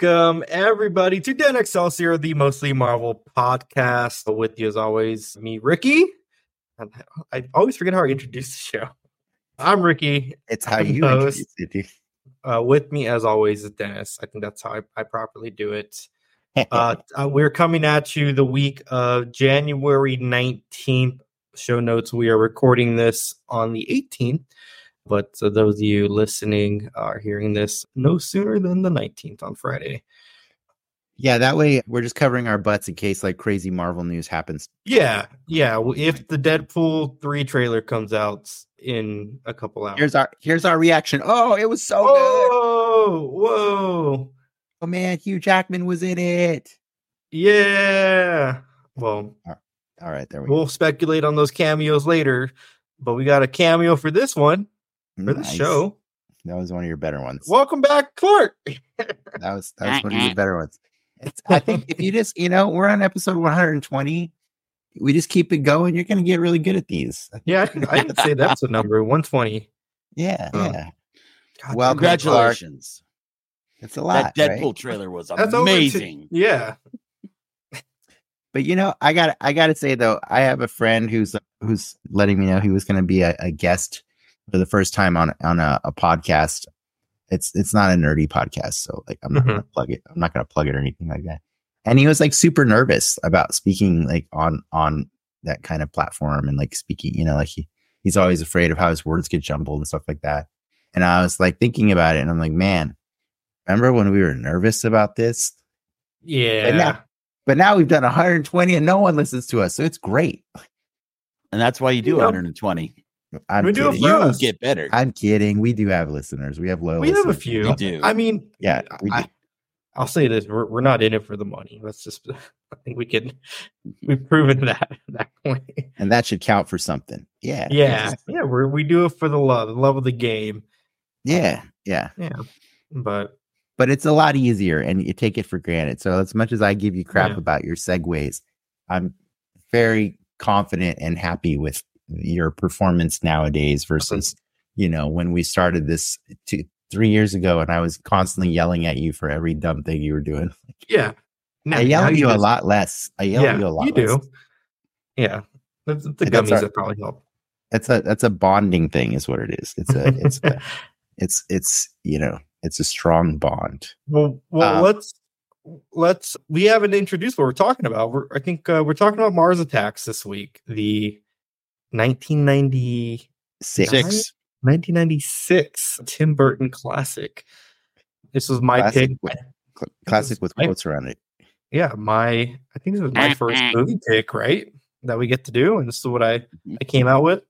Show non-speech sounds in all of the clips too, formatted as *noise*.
Welcome, everybody, to Den Excelsior, the mostly Marvel podcast. With you, as always, me, Ricky. I always forget how I introduce the show. I'm Ricky. It's how you host. introduce it. Uh, with me, as always, is Dennis. I think that's how I, I properly do it. uh, *laughs* uh, we're coming at you the week of January 19th. Show notes we are recording this on the 18th. But uh, those of you listening are hearing this no sooner than the 19th on Friday. Yeah, that way we're just covering our butts in case like crazy Marvel news happens. Yeah, yeah. If the Deadpool three trailer comes out in a couple hours, here's our here's our reaction. Oh, it was so whoa, good. Whoa, oh man, Hugh Jackman was in it. Yeah. Well, all right, there we we'll go. speculate on those cameos later, but we got a cameo for this one for nice. the show. That was one of your better ones. Welcome back, Clark. *laughs* that was that was one of your uh-uh. better ones. It's, I think if you just you know we're on episode 120, we just keep it going. You're going to get really good at these. Yeah, I, would say that's a number 120. Yeah, oh. yeah. God, well, congratulations. It's a lot. That Deadpool right? trailer was amazing. yeah. But you know, I got I got to say though, I have a friend who's who's letting me know he was going to be a, a guest for the first time on on a, a, podcast. It's it's not a nerdy podcast, so like I'm not mm-hmm. gonna plug it. I'm not gonna plug it or anything like that. And he was like super nervous about speaking like on on that kind of platform and like speaking. You know, like he he's always afraid of how his words get jumbled and stuff like that. And I was like thinking about it, and I'm like, man, remember when we were nervous about this? Yeah. But now, but now we've done 120 and no one listens to us, so it's great. And that's why you do 120. I'm we do you get better. I'm kidding. We do have listeners. We have loyal. We have a few. We do. I mean, yeah. I, will say this: we're, we're not in it for the money. Let's just. *laughs* I think we can. We've proven that at *laughs* that point. point, and that should count for something. Yeah. Yeah. Yeah. We we do it for the love, the love of the game. Yeah. Yeah. Yeah. But but it's a lot easier, and you take it for granted. So as much as I give you crap yeah. about your segues, I'm very confident and happy with your performance nowadays versus you know when we started this two three years ago and i was constantly yelling at you for every dumb thing you were doing. *laughs* Yeah. Now, i yell at you, you a lot less. I yell yeah, at you a lot you less. do yeah. The, the gummies our, that probably help. that's a that's a bonding thing is what it is. It's a it's a, *laughs* it's it's you know it's a strong bond. Well well um, let's let's we haven't introduced what we're talking about. We're i think uh, we're talking about mars attacks this week the 1996. 1996 Tim Burton classic. This was my classic pick. With, classic with quotes around it. Yeah, my I think this was my first *laughs* movie pick, right? That we get to do, and this is what I mm-hmm. I came out with.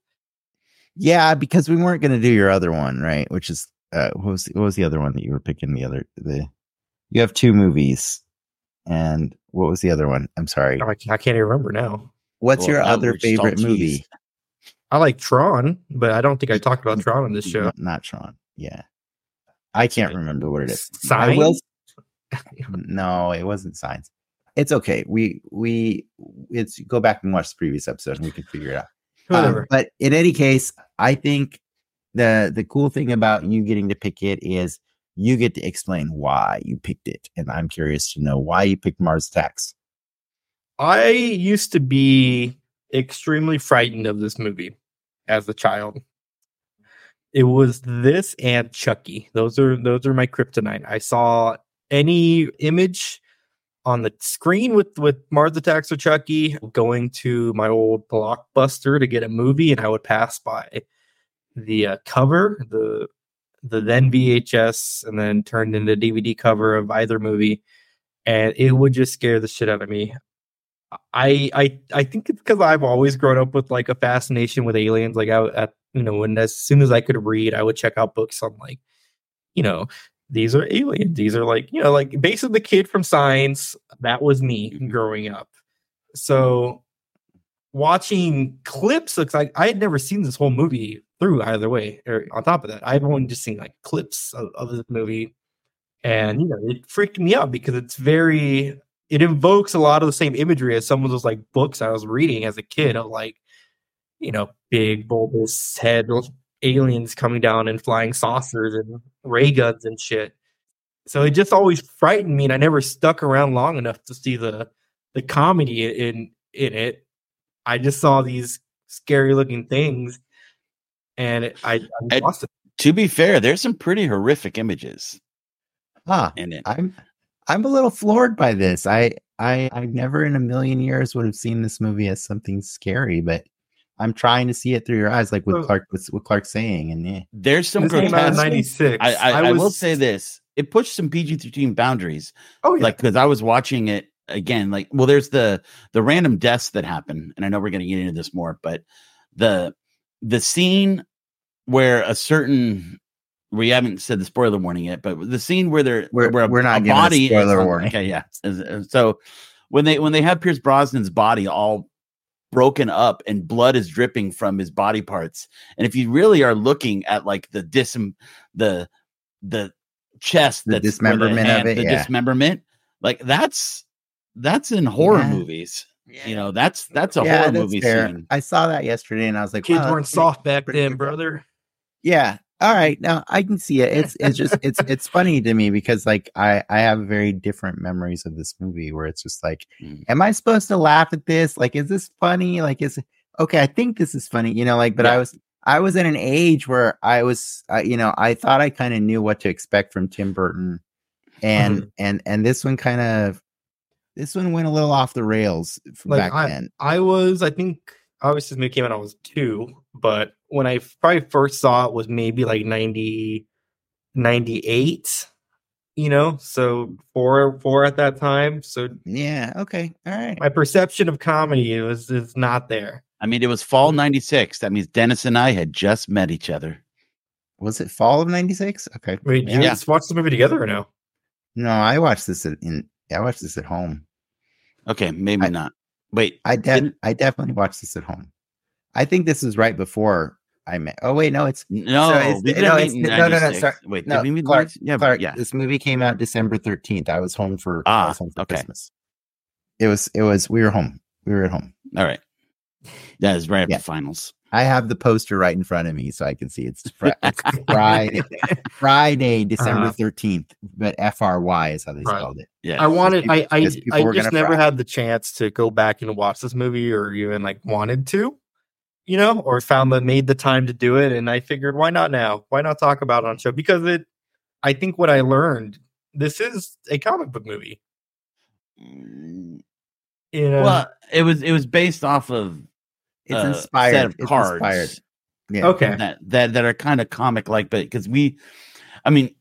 Yeah, because we weren't going to do your other one, right? Which is uh, what was what was the other one that you were picking? The other the you have two movies, and what was the other one? I'm sorry, oh, I, I, can't even remember now. What's well, your other favorite movie? I like Tron, but I don't think I talked about Tron on this show. Not Tron. Yeah. I can't remember what it is. Signs? Will... *laughs* no, it wasn't signs. It's okay. We we it's go back and watch the previous episode and we can figure it out. Um, but in any case, I think the the cool thing about you getting to pick it is you get to explain why you picked it. And I'm curious to know why you picked Mars Attacks. I used to be extremely frightened of this movie as a child. It was this and Chucky. Those are those are my kryptonite. I saw any image on the screen with with Mars Attacks or Chucky going to my old blockbuster to get a movie, and I would pass by the uh, cover, the the then VHS, and then turned into DVD cover of either movie, and it would just scare the shit out of me. I I I think it's because I've always grown up with like a fascination with aliens. Like I at you know, when as soon as I could read, I would check out books on like, you know, these are aliens. These are like, you know, like basically the kid from Science. That was me mm-hmm. growing up. So watching clips looks like I had never seen this whole movie through either way. Or on top of that, I've only just seen like clips of, of this movie. And you know, it freaked me out because it's very it invokes a lot of the same imagery as some of those like books I was reading as a kid of like, you know, big bulbous head aliens coming down and flying saucers and ray guns and shit. So it just always frightened me, and I never stuck around long enough to see the the comedy in in it. I just saw these scary looking things, and it, I, I lost it. To be fair, there's some pretty horrific images. Ah, in it. I'm I'm a little floored by this. I I I never in a million years would have seen this movie as something scary, but I'm trying to see it through your eyes, like with Clark, with, what Clark's saying, and yeah, there's some grotesque. Ninety six. I, I, I, was, I will say this: it pushed some PG thirteen boundaries. Oh yeah, like because I was watching it again. Like, well, there's the the random deaths that happen, and I know we're going to get into this more, but the the scene where a certain we haven't said the spoiler warning yet, but the scene where they're we're, where a, we're not a body a spoiler warning. Okay, yeah. So when they when they have Pierce Brosnan's body all broken up and blood is dripping from his body parts, and if you really are looking at like the dis the the chest, the dismemberment hand, of it, the yeah. dismemberment, like that's that's in horror yeah. movies. Yeah. You know, that's that's a yeah, horror that's movie fair. scene. I saw that yesterday and I was like, kids wow, weren't soft back then, brother. Yeah. All right. Now I can see it. It's it's just it's *laughs* it's funny to me because like I I have very different memories of this movie where it's just like, mm. am I supposed to laugh at this? Like, is this funny? Like, is okay? I think this is funny. You know, like, but yeah. I was I was at an age where I was, uh, you know, I thought I kind of knew what to expect from Tim Burton, and mm-hmm. and and this one kind of this one went a little off the rails like back I, then. I was, I think, obviously this movie came out. I was two, but when I probably first saw it was maybe like 90, 98 you know so four four at that time so yeah okay all right. my perception of comedy was is not there. I mean it was fall 96 that means dennis and i had just met each other. Was it fall of 96 okay wait did yeah. you just watch the movie together or no? No i watched this at, in i watched this at home. Okay maybe I, not. Wait i did i definitely watched this at home. I think this is right before I met. Oh wait, no, it's no, so it's, no, it's, no, no, no, sorry. Wait, no, did we Clark, yeah, Clark, yeah. This movie came out December thirteenth. I was home for ah, home for okay. Christmas. It was, it was. We were home. We were at home. All right. That is right after yeah. finals. I have the poster right in front of me, so I can see it's, fr- *laughs* it's Friday, Friday, December 13th uh-huh. but F R Y is how they right. spelled it. Yeah, I wanted, I, I, I just never fry. had the chance to go back and watch this movie, or even like wanted to you know, or found that made the time to do it. And I figured, why not now? Why not talk about it on show? Because it, I think what I learned, this is a comic book movie. Mm. You know, well, it was it was based off of it's uh, inspired set of it's cards. Inspired. Yeah. Okay, that that that are kind of comic like, but because we, I mean,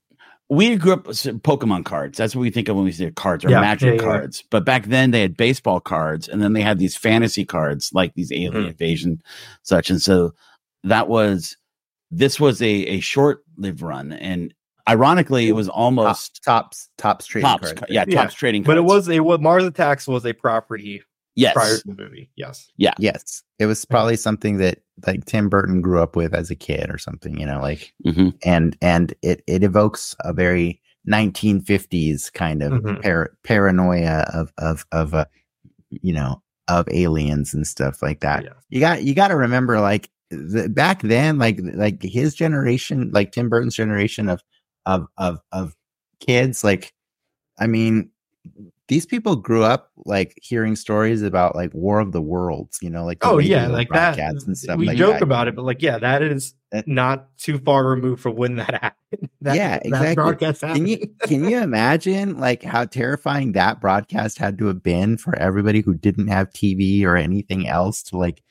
we grew up with Pokemon cards. That's what we think of when we say cards or yeah, magic yeah, cards. But back then they had baseball cards and then they had these fantasy cards like these alien mm-hmm. invasion such. And so that was this was a, a short lived run. And ironically, it was almost Topps Topps trading Topps, cards. Yeah, Topps trading cards. But it was a what Mars Attacks was a property yes. prior to the movie. Yes. Yeah. Yes. It was probably something that like Tim Burton grew up with as a kid or something, you know, like mm-hmm. and and it it evokes a very 1950s kind of mm-hmm. par- paranoia of of of uh, you know of aliens and stuff like that. Yeah. You got you got to remember like the, back then like like his generation like Tim Burton's generation of of of of kids like I mean these people grew up like hearing stories about like War of the Worlds, you know, like oh yeah, like that. And stuff. We like, joke about it, but like yeah, that is that, not too far removed from when that *laughs* happened. That, yeah, exactly. can you can you imagine like how terrifying that broadcast had to have been for everybody who didn't have TV or anything else to like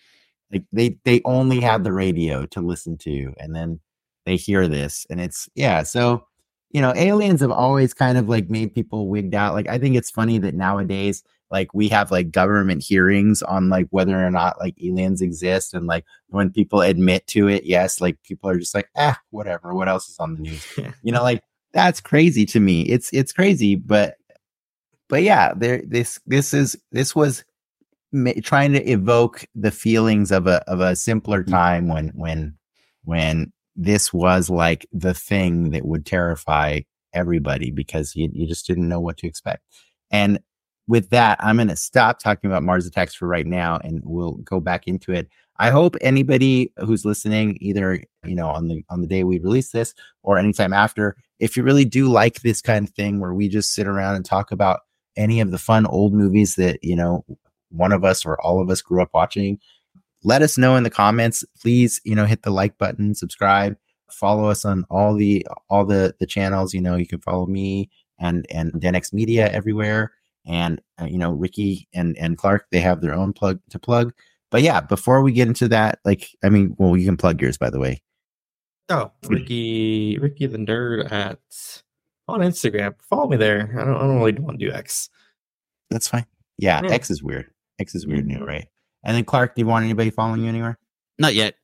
like they they only had the radio to listen to, and then they hear this, and it's yeah, so you know, aliens have always kind of like made people wigged out. Like, I think it's funny that nowadays, like, we have like government hearings on like whether or not like aliens exist. And like when people admit to it, yes, like people are just like, ah, whatever. What else is on the news? *laughs* you know, like that's crazy to me. It's, it's crazy. But, but yeah, there, this, this is, this was ma- trying to evoke the feelings of a, of a simpler mm. time when, when, when this was like the thing that would terrify everybody because you, you just didn't know what to expect. And with that, I'm going to stop talking about Mars Attacks for right now, and we'll go back into it. I hope anybody who's listening, either you know on the on the day we release this or anytime after, if you really do like this kind of thing where we just sit around and talk about any of the fun old movies that you know one of us or all of us grew up watching, let us know in the comments. Please, you know, hit the like button, subscribe, follow us on all the all the the channels. You know, you can follow me and and Denex Media everywhere and uh, you know Ricky and and Clark they have their own plug to plug. But yeah, before we get into that, like I mean, well, you can plug yours by the way. Oh, Ricky, Ricky the nerd at on Instagram. Follow me there. I don't, I don't really want to do X. That's fine. Yeah, yeah, X is weird. X is weird new, mm-hmm. right? And then Clark, do you want anybody following you anywhere? Not yet.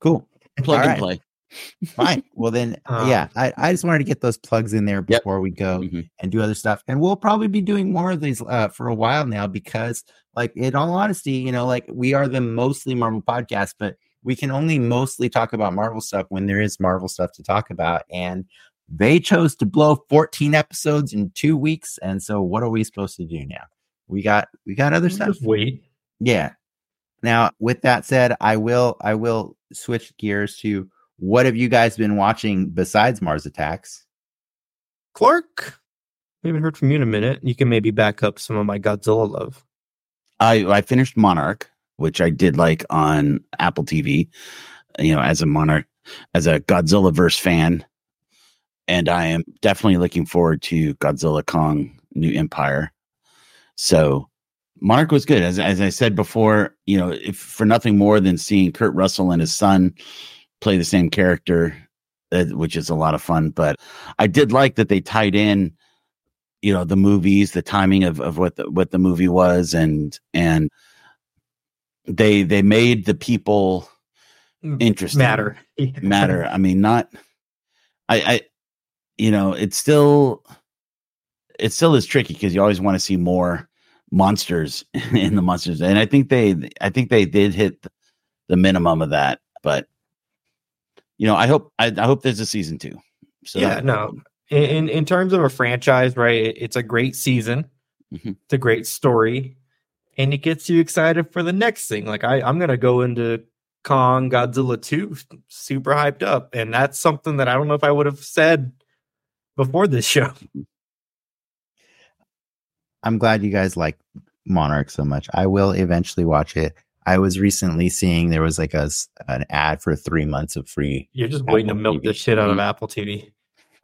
Cool. Plug All and right. play. *laughs* Fine. Well, then, um, *laughs* yeah, I, I just wanted to get those plugs in there before yep. we go mm-hmm. and do other stuff. And we'll probably be doing more of these uh, for a while now because, like, in all honesty, you know, like we are the mostly Marvel podcast, but we can only mostly talk about Marvel stuff when there is Marvel stuff to talk about. And they chose to blow 14 episodes in two weeks. And so, what are we supposed to do now? We got we got other stuff. Just wait. Yeah. Now, with that said, I will I will switch gears to what have you guys been watching besides Mars Attacks? Clark, we haven't heard from you in a minute. You can maybe back up some of my Godzilla love. I I finished Monarch, which I did like on Apple TV. You know, as a Monarch, as a Godzilla verse fan, and I am definitely looking forward to Godzilla Kong New Empire. So Monarch was good. As, as I said before, you know, if for nothing more than seeing Kurt Russell and his son play the same character, uh, which is a lot of fun. But I did like that they tied in, you know, the movies, the timing of, of what the, what the movie was, and and they they made the people interesting matter *laughs* matter. I mean, not I I you know it's still it still is tricky because you always want to see more monsters *laughs* in the monsters and i think they i think they did hit the minimum of that but you know, I hope I, I hope there's a season two. So yeah, no. In in terms of a franchise, right? It's a great season. Mm-hmm. It's a great story, and it gets you excited for the next thing. Like I, I'm gonna go into Kong Godzilla 2 super hyped up. And that's something that I don't know if I would have said before this show. I'm glad you guys like Monarch so much. I will eventually watch it. I was recently seeing there was like a an ad for three months of free. You're just Apple waiting to milk TV. the shit out of Apple TV.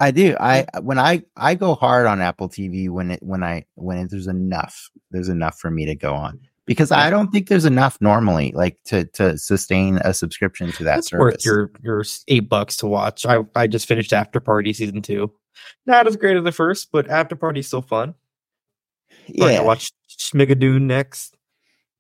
I do. I uh, when I I go hard on Apple TV when it when I when it, there's enough there's enough for me to go on because I don't think there's enough normally like to to sustain a subscription to that That's service. Worth your your eight bucks to watch. I I just finished After Party season two. Not as great as the first, but After Party's still fun. Yeah, watch Schmigadoon next.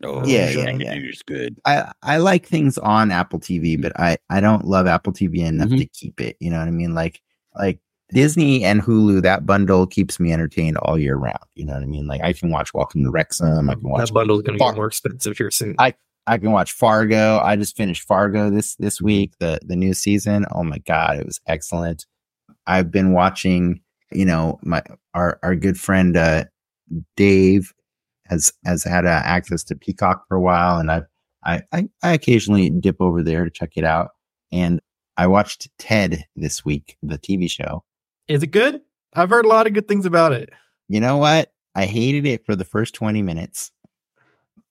Oh, yeah, yeah, yeah. Is good. I I like things on Apple TV, but I I don't love Apple TV enough mm-hmm. to keep it. You know what I mean? Like like Disney and Hulu, that bundle keeps me entertained all year round. You know what I mean? Like I can watch Welcome to Wrexham. I can watch that bundle's going to be Far- get more expensive here soon. I I can watch Fargo. I just finished Fargo this this week, the the new season. Oh my god, it was excellent. I've been watching, you know, my our our good friend uh, Dave has has had uh, access to Peacock for a while, and I've I, I I occasionally dip over there to check it out. And I watched Ted this week, the TV show. Is it good? I've heard a lot of good things about it. You know what? I hated it for the first 20 minutes.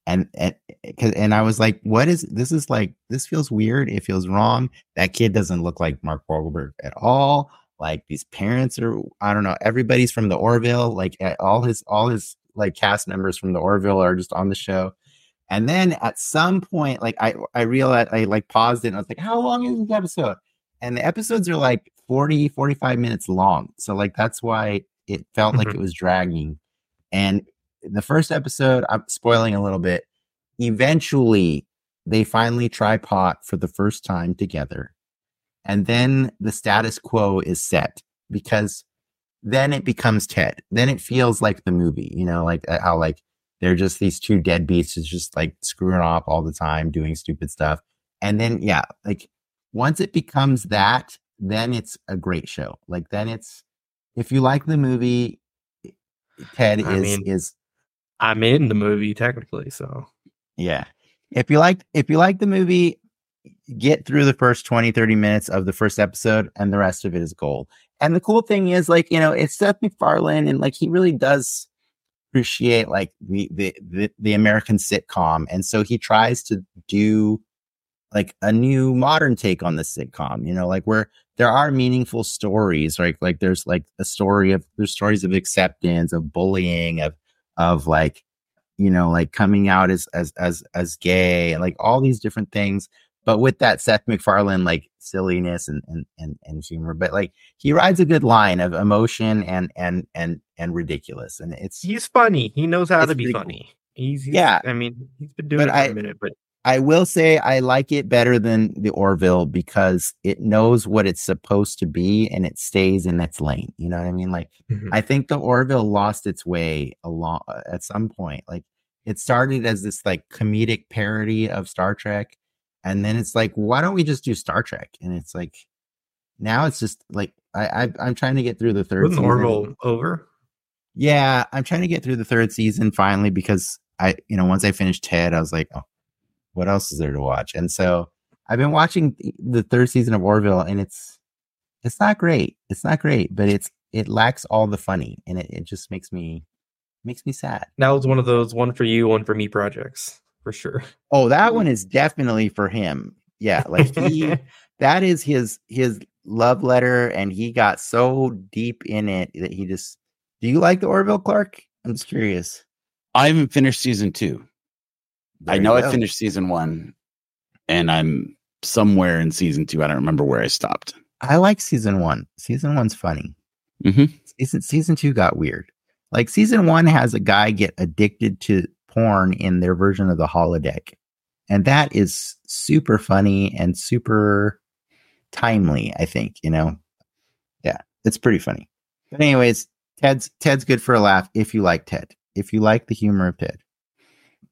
And and and I was like, what is this is like this feels weird. It feels wrong. That kid doesn't look like Mark Wahlberg at all. Like these parents are I don't know, everybody's from the Orville, like all his all his like cast members from the Orville are just on the show. And then at some point, like I, I realized I like paused it and I was like, how long is this episode? And the episodes are like 40, 45 minutes long. So like that's why it felt mm-hmm. like it was dragging. And the first episode, I'm spoiling a little bit. Eventually, they finally try pot for the first time together. And then the status quo is set because then it becomes Ted. Then it feels like the movie, you know, like uh, how like they're just these two deadbeats who's just like screwing off all the time, doing stupid stuff. And then yeah, like once it becomes that, then it's a great show. Like then it's if you like the movie, Ted I is mean, is I'm in the movie technically. So yeah, if you like if you like the movie, get through the first 20, 30 minutes of the first episode, and the rest of it is gold. And the cool thing is, like you know, it's Seth MacFarlane, and like he really does appreciate like the, the the the American sitcom, and so he tries to do like a new modern take on the sitcom. You know, like where there are meaningful stories, like like there's like a story of there's stories of acceptance, of bullying, of of like you know like coming out as as as as gay, like all these different things. But with that Seth MacFarlane like silliness and and and, and humor, but like he rides a good line of emotion and and and and ridiculous, and it's he's funny. He knows how to be funny. Cool. He's, he's, yeah. I mean, he's been doing but it for I, a minute, but I will say I like it better than the Orville because it knows what it's supposed to be and it stays in its lane. You know what I mean? Like mm-hmm. I think the Orville lost its way along uh, at some point. Like it started as this like comedic parody of Star Trek, and then it's like, why don't we just do Star Trek? And it's like now it's just like I, I am trying to get through the 3rd season. Orville over? Yeah, I'm trying to get through the third season finally because I you know once I finished Ted, I was like, oh what else is there to watch? And so I've been watching the third season of Orville, and it's it's not great. It's not great, but it's it lacks all the funny, and it, it just makes me makes me sad. That was one of those one for you, one for me projects for sure. Oh, that one *laughs* is definitely for him. Yeah, like he *laughs* that is his his love letter, and he got so deep in it that he just. Do you like the Orville Clark? I'm just curious. I haven't finished season two. There I know I finished season one, and I'm somewhere in season two. I don't remember where I stopped. I like season one. Season one's funny. Mm-hmm. Season season two got weird. Like season one has a guy get addicted to porn in their version of the holodeck, and that is super funny and super timely. I think you know, yeah, it's pretty funny. But anyways, Ted's Ted's good for a laugh if you like Ted. If you like the humor of Ted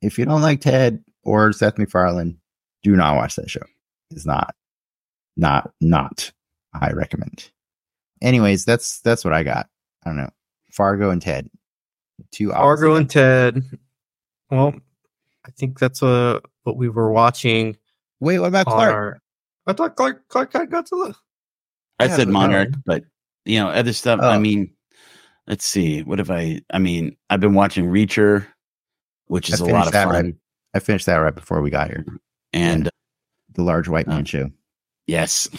if you don't like Ted or Seth MacFarlane, do not watch that show. It's not, not, not. I recommend. Anyways, that's that's what I got. I don't know. Fargo and Ted. Two Fargo and Ted. Well, I think that's uh, what we were watching. Wait, what about Clark? Our, I thought Clark Clark had Godzilla. I yeah, said Monarch, no. but you know, other stuff. Oh. I mean, let's see. What have I? I mean, I've been watching Reacher which is a lot of fun. Right, I finished that right before we got here. And the large white man uh, show. Yes.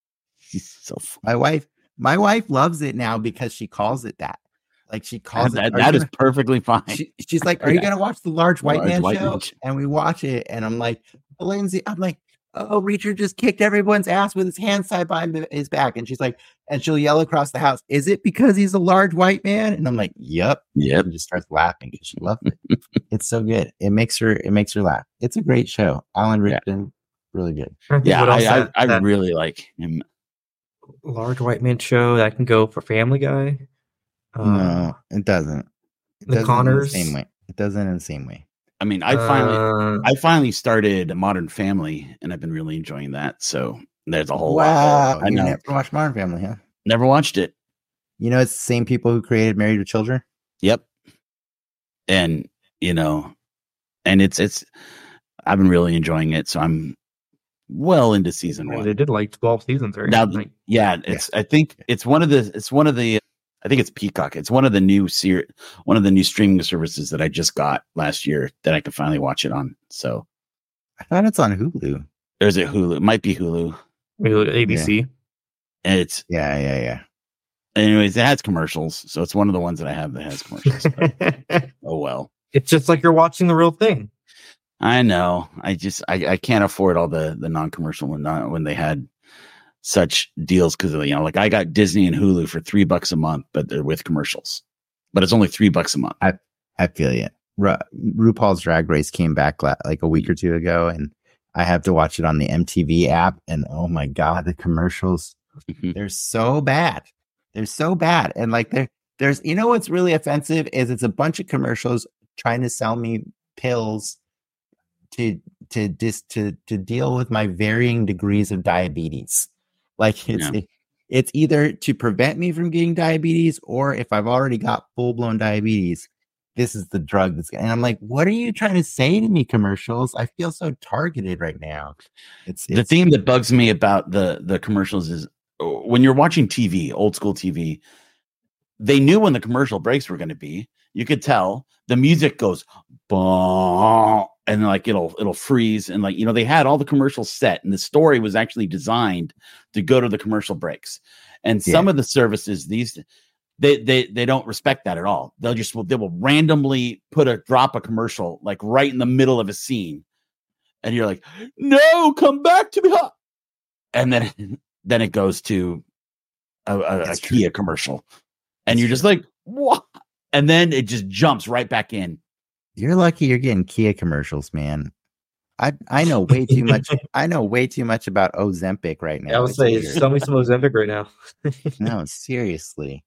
*laughs* so fun. My wife, my wife loves it now because she calls it that. Like she calls that, it. That, that is perfectly fine. She, she's like, "Are you *laughs* gonna watch the large white, large man, white show? man? And we watch it, and I'm like, "Lindsay," I'm like, oh, Reacher just kicked everyone's ass with his hands tied behind his back. And she's like, and she'll yell across the house, is it because he's a large white man? And I'm like, yep. Yep. And just starts laughing because she loves it. it's so good. It makes her, it makes her laugh. It's a great show. Alan Ritchson, yeah. really good. Yeah. I, I, I really like him. Large white man show that can go for Family Guy. Uh, no, it doesn't. It the doesn't Connors. The same way. It doesn't in the same way. I mean, I finally uh, I finally started Modern Family, and I've been really enjoying that. So there's a whole wow. lot. I know. never watched Modern Family, huh? Never watched it. You know, it's the same people who created Married with Children. Yep. And you know, and it's it's I've been really enjoying it. So I'm well into season one. They did like twelve seasons, right? Now, like, yeah, it's yeah. I think it's one of the it's one of the I think it's Peacock. It's one of the new ser- one of the new streaming services that I just got last year that I can finally watch it on. So I thought it's on Hulu. There's it Hulu. It might be Hulu. Hulu ABC. Yeah. And it's yeah, yeah, yeah. Anyways, it has commercials, so it's one of the ones that I have that has commercials. *laughs* oh well. It's just like you're watching the real thing. I know. I just I, I can't afford all the the non commercial when not, when they had such deals because you know, like I got Disney and Hulu for three bucks a month, but they're with commercials. But it's only three bucks a month. I I feel you. Ru- RuPaul's Drag Race came back la- like a week or two ago, and I have to watch it on the MTV app. And oh my god, the commercials mm-hmm. they're so bad. They're so bad, and like there there's you know what's really offensive is it's a bunch of commercials trying to sell me pills to to just to to deal with my varying degrees of diabetes like it's yeah. it's either to prevent me from getting diabetes or if I've already got full blown diabetes, this is the drug that's and I'm like, what are you trying to say to me, commercials? I feel so targeted right now. It's, it's the theme that bugs me about the the commercials is uh, when you're watching TV, old school TV, they knew when the commercial breaks were going to be. You could tell the music goes boom, and like it'll it'll freeze and like you know they had all the commercials set and the story was actually designed to go to the commercial breaks. And some of the services these they they they don't respect that at all. They'll just they will randomly put a drop a commercial like right in the middle of a scene, and you're like, "No, come back to me!" And then *laughs* then it goes to a, a, a Kia commercial, and That's you're just true. like, "What?" And then it just jumps right back in. You're lucky you're getting Kia commercials, man. I I know way too much. *laughs* I know way too much about Ozempic right now. I would say, tell me some Ozempic right now. no, seriously.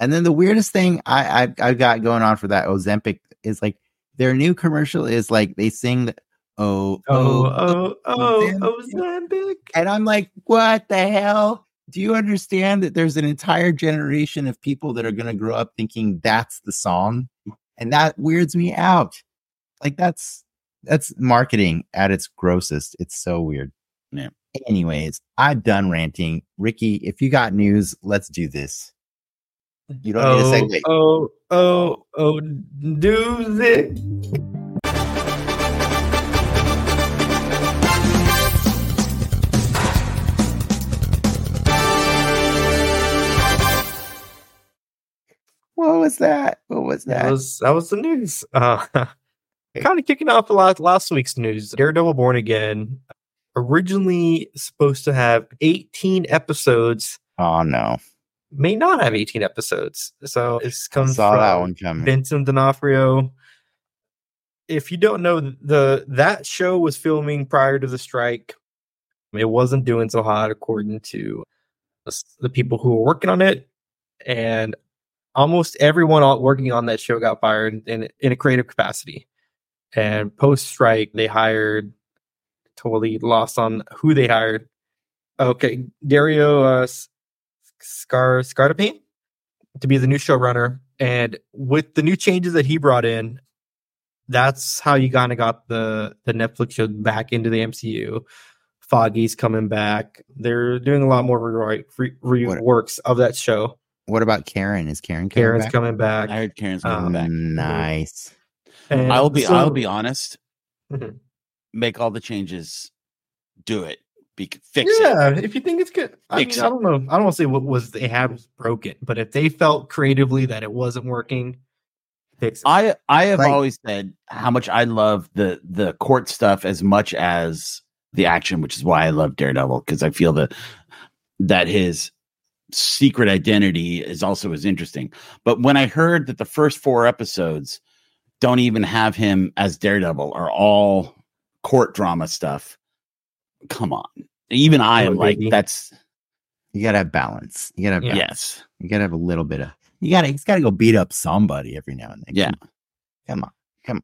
And then the weirdest thing I, I I've got going on for that Ozempic is like their new commercial is like they sing the, oh oh oh oh, oh Ozempic, and I'm like, what the hell? Do you understand that there's an entire generation of people that are going to grow up thinking that's the song, and that weirds me out. Like that's that's marketing at its grossest. It's so weird. Yeah. Anyways, I'm done ranting. Ricky, if you got news, let's do this. You don't oh, need a segue. Oh, oh, oh, do it. What was that? What was that? That was that was the news. *laughs* Uh, kind of kicking off last last week's news. Daredevil Born Again originally supposed to have 18 episodes. Oh no may not have 18 episodes. So it's comes saw from that one coming. Vincent D'Onofrio. If you don't know, the that show was filming prior to the strike. It wasn't doing so hot according to the people who were working on it, and almost everyone working on that show got fired in in a creative capacity. And post strike, they hired totally lost on who they hired. Okay, Dario uh, Scar Scardapane to be the new showrunner. And with the new changes that he brought in, that's how you kind of got the the Netflix show back into the MCU. Foggy's coming back. They're doing a lot more re- re- reworks of that show. What about Karen? Is Karen coming Karen's back? coming back? I heard Karen's coming um, back. Nice. And I'll be so, I'll be honest. Mm-hmm. Make all the changes. Do it be fix yeah, it. if you think it's good. I, mean, I don't know. I don't want to say what was they had was broken, but if they felt creatively that it wasn't working, fix it. I I have like, always said how much I love the the court stuff as much as the action, which is why I love Daredevil because I feel that that his secret identity is also as interesting. But when I heard that the first four episodes don't even have him as Daredevil are all court drama stuff, come on. Even I am like, that's you gotta have balance. You gotta have yes. You gotta have a little bit of you gotta he's gotta go beat up somebody every now and then. Yeah. Come on. Come on.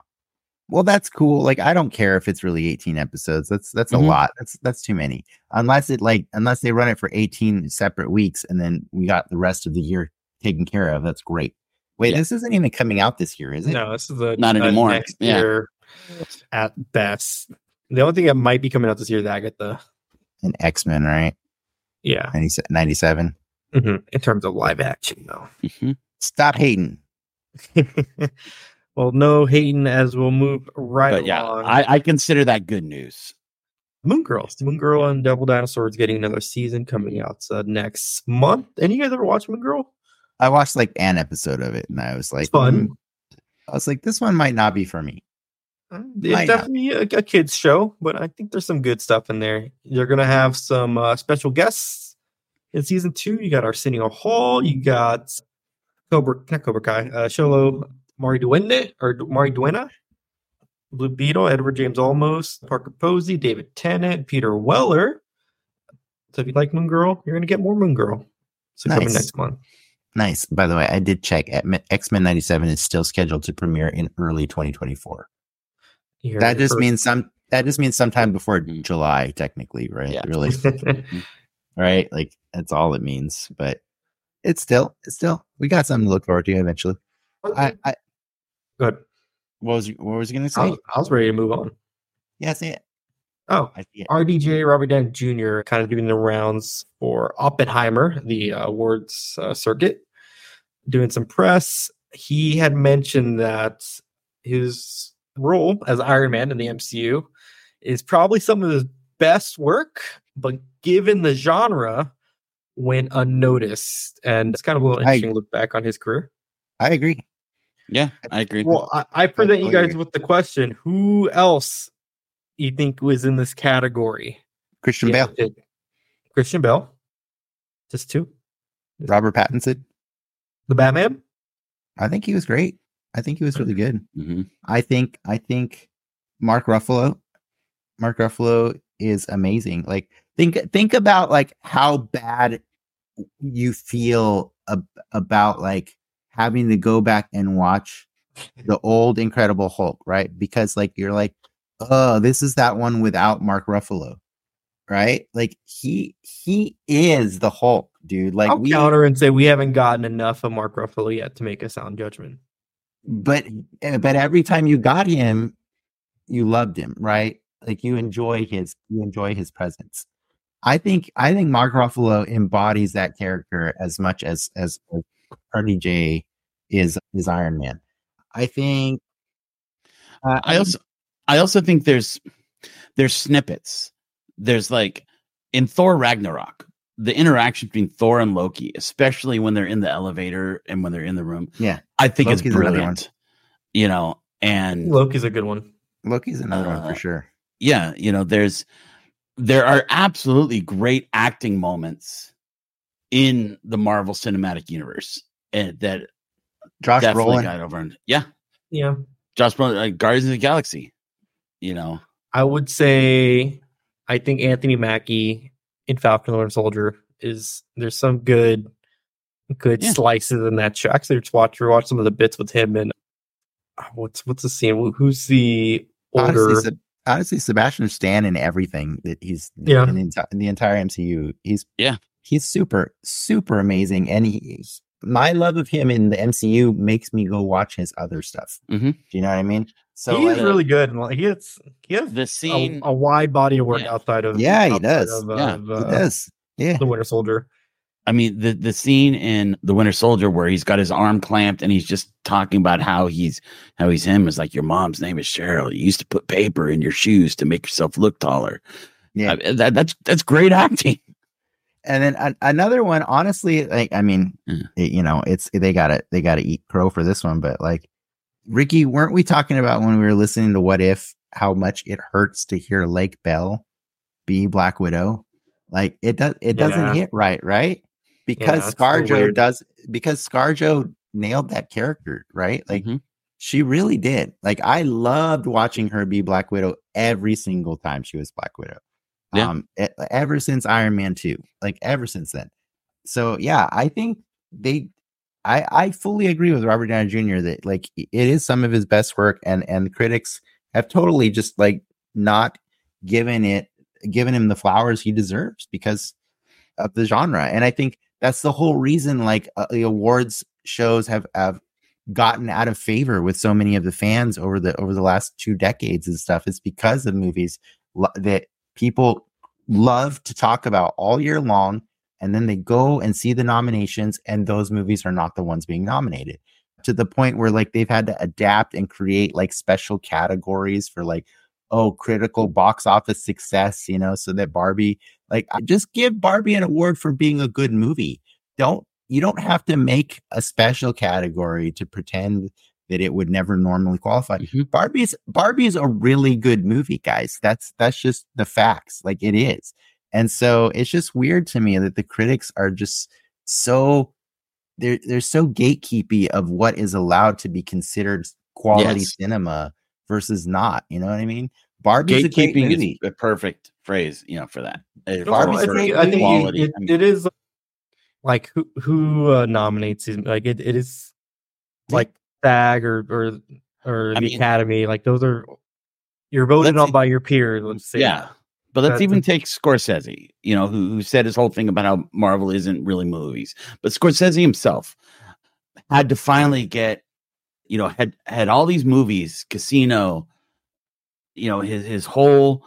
Well, that's cool. Like, I don't care if it's really 18 episodes. That's that's mm-hmm. a lot. That's that's too many. Unless it like unless they run it for 18 separate weeks and then we got the rest of the year taken care of. That's great. Wait, yeah. this isn't even coming out this year, is it? No, this is the not anymore. Next yeah. year at best. The only thing that might be coming out this year that is Agatha. And X Men, right? Yeah. 97. Mm-hmm. In terms of live action, though. Mm-hmm. Stop hating. *laughs* well, no hating as we'll move right but yeah, I, I, consider that good news. Moon Girl. Moon Girl and Devil Dinosaur is getting another season coming out uh, next month. Any you guys ever watch Moon Girl? I watched like an episode of it and I was like, it's fun. Mm. I was like, this one might not be for me. It's definitely a, a, kids show, but I think there's some good stuff in there. You're gonna have some uh, special guests in season two. You got Arsenio Hall. You got Cobra, not Cobra Kai, uh, Xolo Maridueña or Maridueña, Blue Beetle, Edward James Olmos, Parker Posey, David Tennant, Peter Weller. So if you like Moon Girl, you're gonna get more Moon Girl. So nice. coming next month. Nice. By the way, I did check. X Men '97 is still scheduled to premiere in early 2024 that just first. means some that just means sometime before July, technically, right? Yeah. Really, *laughs* mm-hmm. right? Like that's all it means. But it's still, it's still, we got something to look forward to eventually. I, I, Good. What was you, what was you gonna say? I was, I was ready to move on. yeah, say it. Oh, I see it. RDJ Robert Downey Jr. kind of doing the rounds for Oppenheimer, the uh, awards uh, circuit, doing some press. He had mentioned that his role as Iron Man in the MCU is probably some of his best work, but given the genre, went unnoticed. And it's kind of a little I- interesting look back on his career. I agree. Yeah, I agree. Well, I, I present you guys with the question: Who else you think was in this category? Christian Yeah, Bale, it- Christian Bale. Just two. Robert Pattinson. The Batman. I think he was great. I think he was really good. Mhm. I think I think Mark Ruffalo, Mark Ruffalo is amazing. Like think think about like how bad you feel ab- about like having to go back and watch the old Incredible Hulk, right? Because like you're like, oh, this is that one without Mark Ruffalo, right? Like he he is the Hulk, dude. Like I'll we counter and say we haven't gotten enough of Mark Ruffalo yet to make a sound judgment. but eh, but every time you got him you loved him right like you enjoy his you enjoy his presence i think i think mark ruffalo embodies that character as much as as rdj is is iron man i think uh, I also I also think there's there's snippets. There's like in Thor Ragnarok, the interaction between Thor and Loki, especially when they're in the elevator and when they're in the room. Yeah. I think Loki's it's brilliant. You know, and Loki's a good one. loki's another one Uh, for sure yeah, you know, there's there are absolutely great acting moments in the Marvel Cinematic Universe and that josh definitely brolin got over. And, yeah, Yeah. Josh Brolin, like Guardians of the Galaxy. You know, I would say I think Anthony Mackie in Falcon and Winter Soldier is there's some good good Yeah. slices in that show. Actually just watch watch some of the bits with him and uh, what's what's the scene? Who's the older honestly, honestly sebastian stan in everything that he's Yeah. in, the enti- in the entire mcu he's Yeah. he's super super amazing and he my love of him in the mcu makes me go watch his other stuff Mhm. do you know what i mean so he is like, really good. like, He has he has the scene. a wide body of work Yeah. outside of Yeah, he does. Of, uh, Yeah, of, he uh, does yeah the Winter Soldier. I mean, the the scene in The Winter Soldier where he's got his arm clamped and he's just talking about how he's how he's him is like your mom's name is Cheryl. You used to put paper in your shoes to make yourself look taller. yeah I- that, that's that's great acting. And then a- another one honestly like i mean Yeah. it- you know it's they gotta they gotta eat crow for this one but like ricky weren't we talking about when we were listening to what if how much it hurts to hear lake bell be black widow like it does it doesn't Yeah. hit right right because it's a little scarjo weird. does because scarjo nailed that character right like Mhm. she really did like i loved watching her be black widow every single time she was black widow Yeah. um ever since iron man 2 like ever since then so yeah i think they i i fully agree with robert downey jr that like it is some of his best work and and critics have totally just like not given it given him the flowers he deserves because of the genre and i think that's the whole reason like uh, the awards shows have have gotten out of favor with so many of the fans over the over the last two decades and stuff it's because of movies that people love to talk about all year long and then they go and see the nominations and those movies are not the ones being nominated. To the point where like they've had to adapt and create like special categories for like oh critical box office success you know so that barbie like just give barbie an award for being a good movie. Don't you don't have to make a special category to pretend that it would never normally qualify Mhm. barbie's barbie's a really good movie guys that's that's just the facts like it is and so it's just weird to me that the critics are just so they're they're so gatekeepy of what is allowed to be considered quality Yes. cinema versus not. You know what I mean? Barbie's a great Gatekeeping movie. is a perfect phrase, you know, for that. No, for- Barbie's I a for think, I think quality. it, I mean, it is like who who uh, nominates these like it, it is like SAG or or or I the mean- Academy like those are you're voted on by your peers. Let's say yeah. But let's That's even a- take Scorsese, you know, who, who said his whole thing about how Marvel isn't really movies. But Scorsese himself had to finally get you know, had had all these movies, Casino, you know, his his whole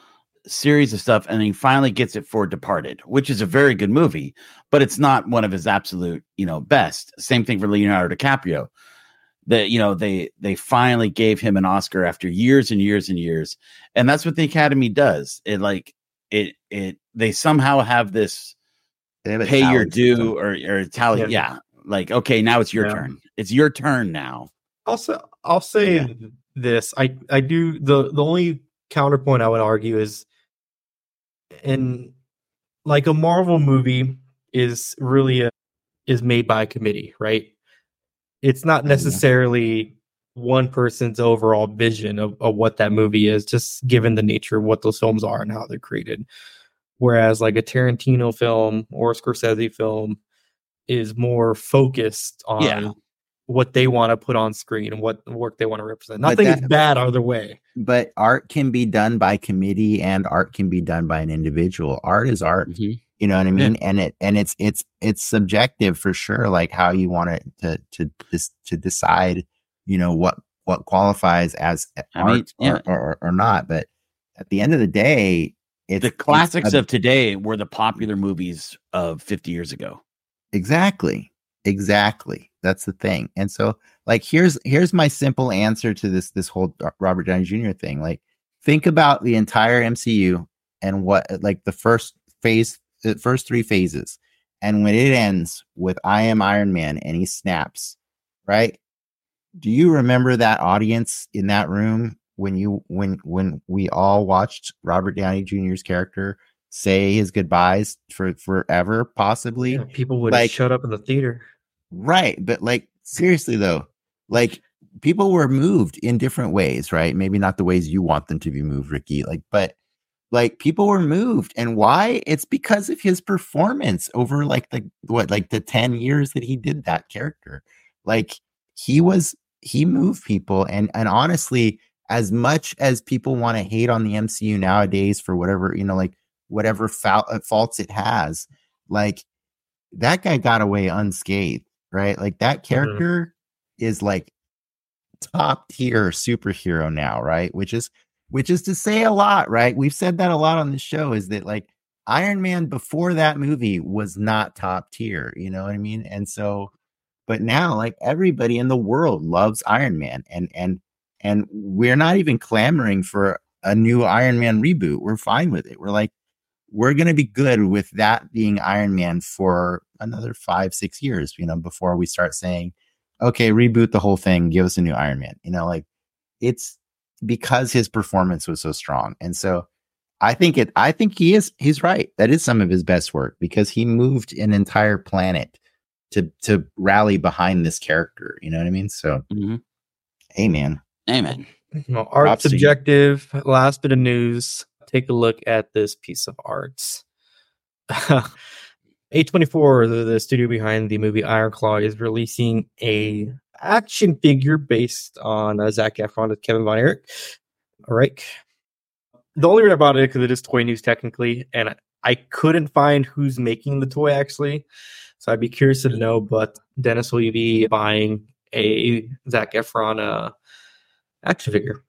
series of stuff, and he finally gets it for Departed, which is a very good movie, but it's not one of his absolute, you know, best. Same thing for Leonardo DiCaprio. That you know they they finally gave him an Oscar after years and years and years, and that's what the Academy does. It like it it they somehow have this They have pay your due or or tally. Yeah. Yeah. like okay, now it's your Yeah. turn. It's your turn now. Also, I'll say Yeah. this: I I do the the only counterpoint I would argue is, in like a Marvel movie is really a, is made by a committee, right? It's not necessarily one person's overall vision of, of what that movie is, just given the nature of what those films are and how they're created. Whereas like a Tarantino film or a Scorsese film is more focused on Yeah. what they want to put on screen and what work they want to represent. Nothing is bad either way. But art can be done by committee and art can be done by an individual. Art is art. Mm-hmm. You know what I Yeah. mean? And it and it's it's it's subjective for sure, like how you want it to to dis, to decide, you know, what what qualifies as I mean, yeah. or, or or not. But at the end of the day, it's The classics a- of today were the popular movies of 50 years ago. Exactly. Exactly. That's the thing. And so like here's here's my simple answer to this this whole Robert Downey Jr. thing. Like think about the entire MCU and what like the first phase the first three phases. And when it ends with I am Iron Man and he snaps, right? Do you remember that audience in that room when you when when we all watched Robert Downey Jr.'s character say his goodbyes for forever possibly? Yeah, people would like- shut up in the theater. Right. But like seriously though, like people were moved in different ways, right? Maybe not the ways you want them to be moved, Ricky. Like, but like people were moved. And why? It's because of his performance over like the what, like the 10 years that he did that character. Like he was he moved people. And and honestly, as much as people want to hate on the MCU nowadays for whatever, you know, like whatever fou- uh, faults it has, like that guy got away unscathed, right? Like that character is like top tier superhero now, right? Which is which is to say a lot, right? We've said that a lot on the show is that like Iron Man before that movie was not top tier, you know what I mean? And so but now like everybody in the world loves Iron Man and and and we're not even clamoring for a new Iron Man reboot. We're fine with it. We're like we're going to be good with that being Iron Man for another 5 6 years, you know, before we start saying okay, reboot the whole thing, give us a new Iron Man. You know, like it's because his performance was so strong. And so I think it I think he is he's right. That is some of his best work because he moved an entire planet to to rally behind this character. You know what I mean? So Mhm. hey man. Amen. Well, art Props subjective. Last bit of news. Take a look at this piece of art. *laughs* A24, the, the studio behind the movie Iron Claw, is releasing a action figure based on uh, Zac Efron and Kevin Von Erich. All right. The only reason about it because it is toy news technically, and I, I couldn't find who's making the toy actually. So I'd be curious to know. But Dennis, will you be buying a Zac Efron uh, action figure?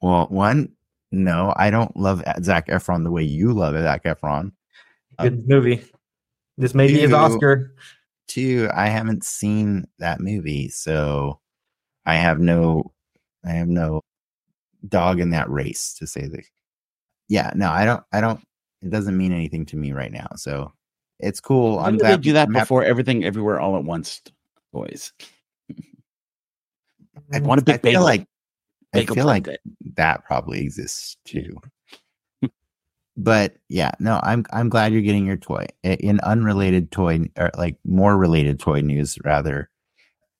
Well, one, no, I don't love Zac Efron the way you love Zac Efron. Good movie. This may be his Oscar. Two, I haven't seen that movie, so I have no I have no dog in that race to say the yeah, no, I don't I don't it doesn't mean anything to me right now. So it's cool. Why I'm did they do that I'm happy- before everything everywhere all at once, boys? *laughs* Mm, I want a I big feel bagel. like I feel like Planet. that probably exists too. But yeah, no, I'm I'm glad you're getting your toy. In unrelated toy or like more related toy news rather,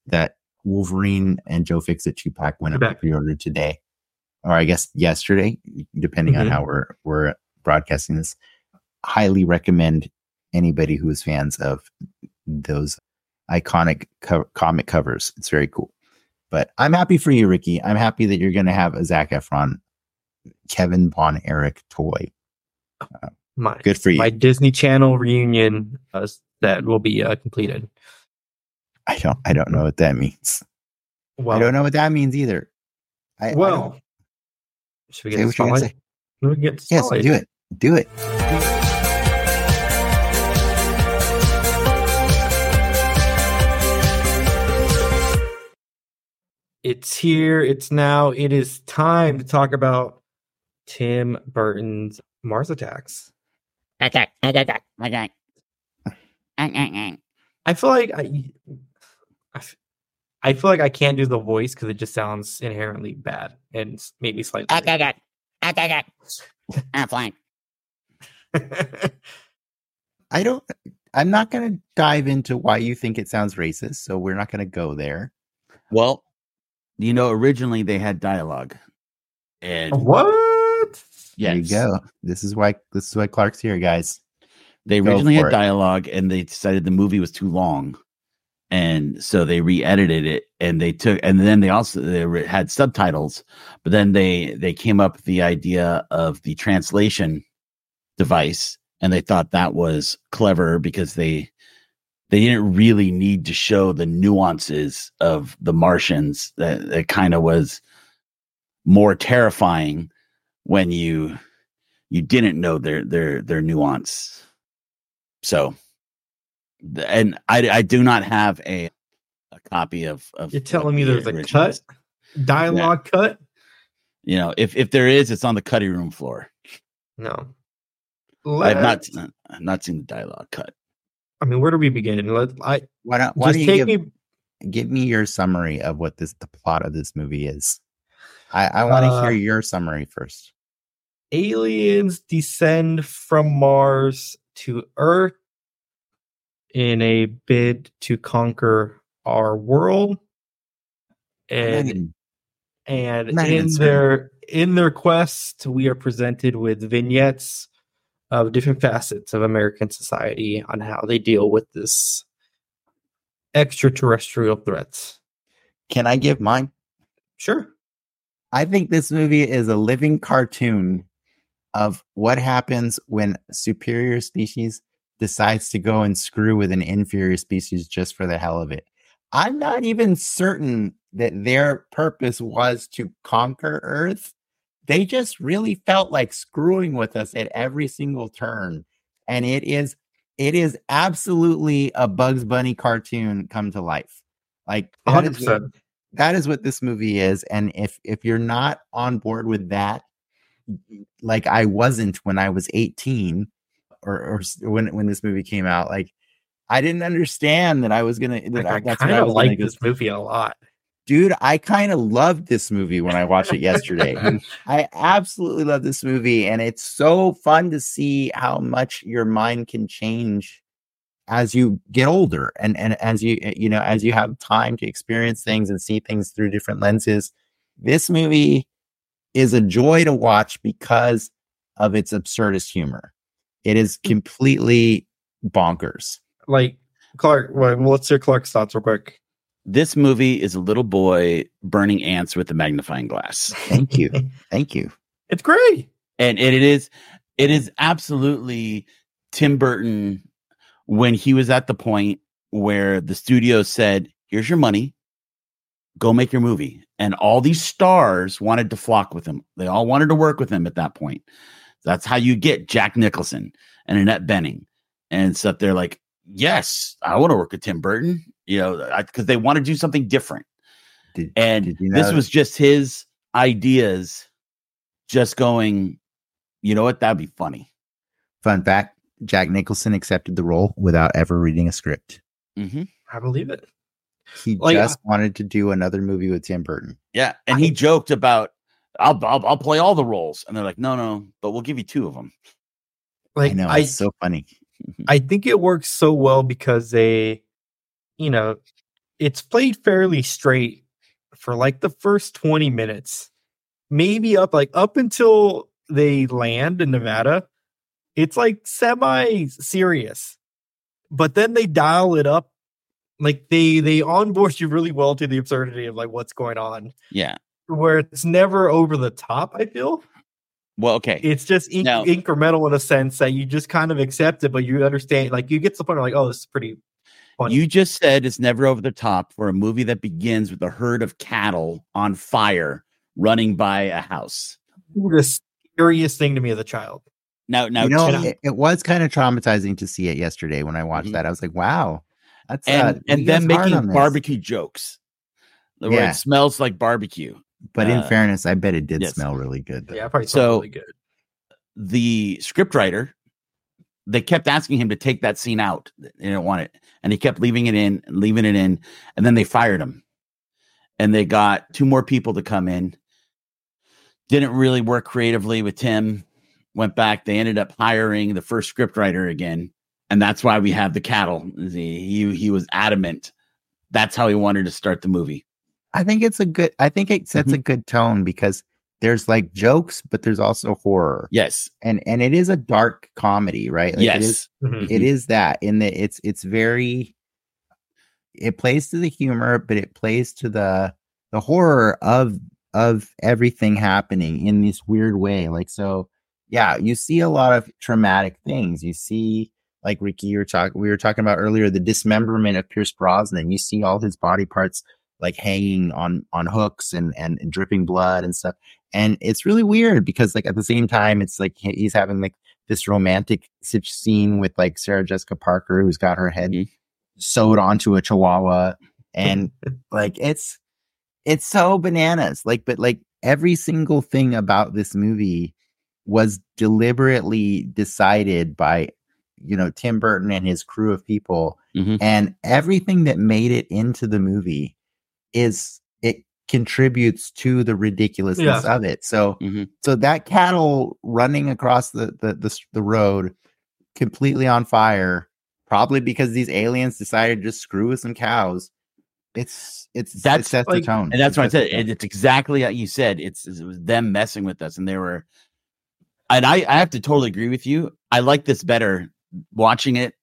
that Wolverine and Joe Fixit two pack went up pre-order today, or I guess yesterday, depending on Mhm. how we're we're broadcasting this. Highly recommend anybody who is fans of those iconic co- comic covers. It's very cool. But I'm happy for you, Ricky. I'm happy that you're going to have a Zac Efron, Kevin Von Erich toy. My Good for you. my Disney Channel reunion uh, that will be uh, completed. I don't. I don't know what that means. Well, I don't know what that means either. I, well, I should we get the spotlight? We get yes, do it. Do it. It's here. It's now. It is time to talk about Tim Burton's Mars Attacks. Attack! Attack! Attack! attack. I feel like I, I, I feel like I can't do the voice because it just sounds inherently bad and maybe slightly. Attack attack. *laughs* I'm flying. *laughs* I don't. I'm not going to dive into why you think it sounds racist, so we're not going to go there. Well, you know, originally they had dialogue, and what? Yes. There you go. This is why. This is why Clark's here, guys. They originally had dialogue, and they decided the movie was too long, and so they re-edited it, and they took, and then they also they had subtitles, but then they they came up with the idea of the translation device, and they thought that was clever because they they didn't really need to show the nuances of the Martians. That it kind of was more terrifying when you you didn't know their their their nuance. So, and I I do not have a a copy of of. You're telling me there's a cut dialogue yeah. cut. You know, if if there is, it's on the cutting room floor. No, I've not I've not seen the dialogue cut. I mean, where do we begin? Let I why don't why just do you give, me give me your summary of what this the plot of this movie is. I I want to uh, hear your summary first. Aliens descend from Mars to Earth in a bid to conquer our world. And and in their in their quest, we are presented with vignettes of different facets of American society on how they deal with this extraterrestrial threats. Can I give mine? Sure. I think this movie is a living cartoon of what happens when superior species decides to go and screw with an inferior species just for the hell of it. I'm not even certain that their purpose was to conquer Earth. They just really felt like screwing with us at every single turn. And it is it is absolutely a Bugs Bunny cartoon come to life. Like that is, what, that is what this movie is. And if if you're not on board with that, like I wasn't when I was 18 or, or when when this movie came out, like I didn't understand that I was gonna. That like, I, I kind of like this movie a lot, dude. I kind of loved this movie when I watched it yesterday. *laughs* I absolutely love this movie, and it's so fun to see how much your mind can change as you get older, and and as you eh, you know as you have time to experience things and see things through different lenses. This movie is a joy to watch because of its absurdist humor. It is mm. completely bonkers. Like Clark, well, let's hear Clark's thoughts real quick. This movie is a little boy burning ants with a magnifying glass. Thank you. *laughs* Thank you. It's great. And it is it is absolutely Tim Burton when he was at the point where the studio said, "Here's your money. Go make your movie." And all these stars wanted to flock with him. They all wanted to work with him at that point. That's how you get Jack Nicholson and Annette Bening and stuff. They're like, yes, I want to work with Tim Burton, you know, because they want to do something different. Did, and did you know this was just his ideas, just going, you know what, that'd be funny. Fun fact Jack Nicholson accepted the role without ever reading a script. Mm-hmm. I believe it. He like, just wanted to do another movie with Tim Burton. Yeah, and I, he joked about I'll, I'll I'll play all the roles, and they're like, no, no, but we'll give you two of them. Like, I know it's so funny. *laughs* I think it works so well because they, you know, it's played fairly straight for like the first twenty minutes, maybe up like up until they land in Nevada. It's like semi serious, but then they dial it up like they they onboard you really well to the absurdity of like what's going on. Yeah. Where it's never over the top, I feel. Well, okay. It's just in- now, incremental in a sense that you just kind of accept it, but you understand, like you get to the point of like, oh, this is pretty. Funny. You just said it's never over the top for a movie that begins with a herd of cattle on fire running by a house. the scariest thing to me as a child. No, no, you know, it, it was kind of traumatizing to see it yesterday when I watched Mhm. that. I was like, wow, that's and uh, and you them guys hard making barbecue jokes, where Yeah. it smells like barbecue. But in uh, fairness, I bet it did yes. smell really good. Though. Yeah, probably So- so really good. the scriptwriter they kept asking him to take that scene out they didn't want it and he kept leaving it in and leaving it in and then they fired him and they got two more people to come in didn't really work creatively with tim went back they ended up hiring the first scriptwriter again and that's why we have the cattle he he, he was adamant that's how he wanted to start the movie I think it's a good. I think it sets Mm-hmm. a good tone because there's like jokes, but there's also horror, yes and and it is a dark comedy, right? Like, yes it is, Mhm. it is that in that it's it's very. It plays to the humor, but it plays to the the horror of of everything happening in this weird way. Like so, yeah, you see a lot of traumatic things. You see, like Ricky, you were talking, we were talking about earlier, the dismemberment of Pierce Brosnan. You see all his body parts like hanging on on hooks and, and and dripping blood and stuff. And it's really weird because like at the same time, it's like he's having like this romantic scene with like Sarah Jessica Parker, who's got her head Mhm. sewed onto a chihuahua, *laughs* and like it's it's so bananas. Like, but like every single thing about this movie was deliberately decided by you know Tim Burton and his crew of people, Mhm. and everything that made it into the movie is it contributes to the ridiculousness of it. So, Mhm. so that cattle running across the the the, the road completely on fire, probably because these aliens decided to just screw with some cows. It's it's it That's sets like- the tone, And that's It what I said. It, it's exactly how you said. It's it was them messing with us, and they were. And I, I have to totally agree with you. I like this better watching it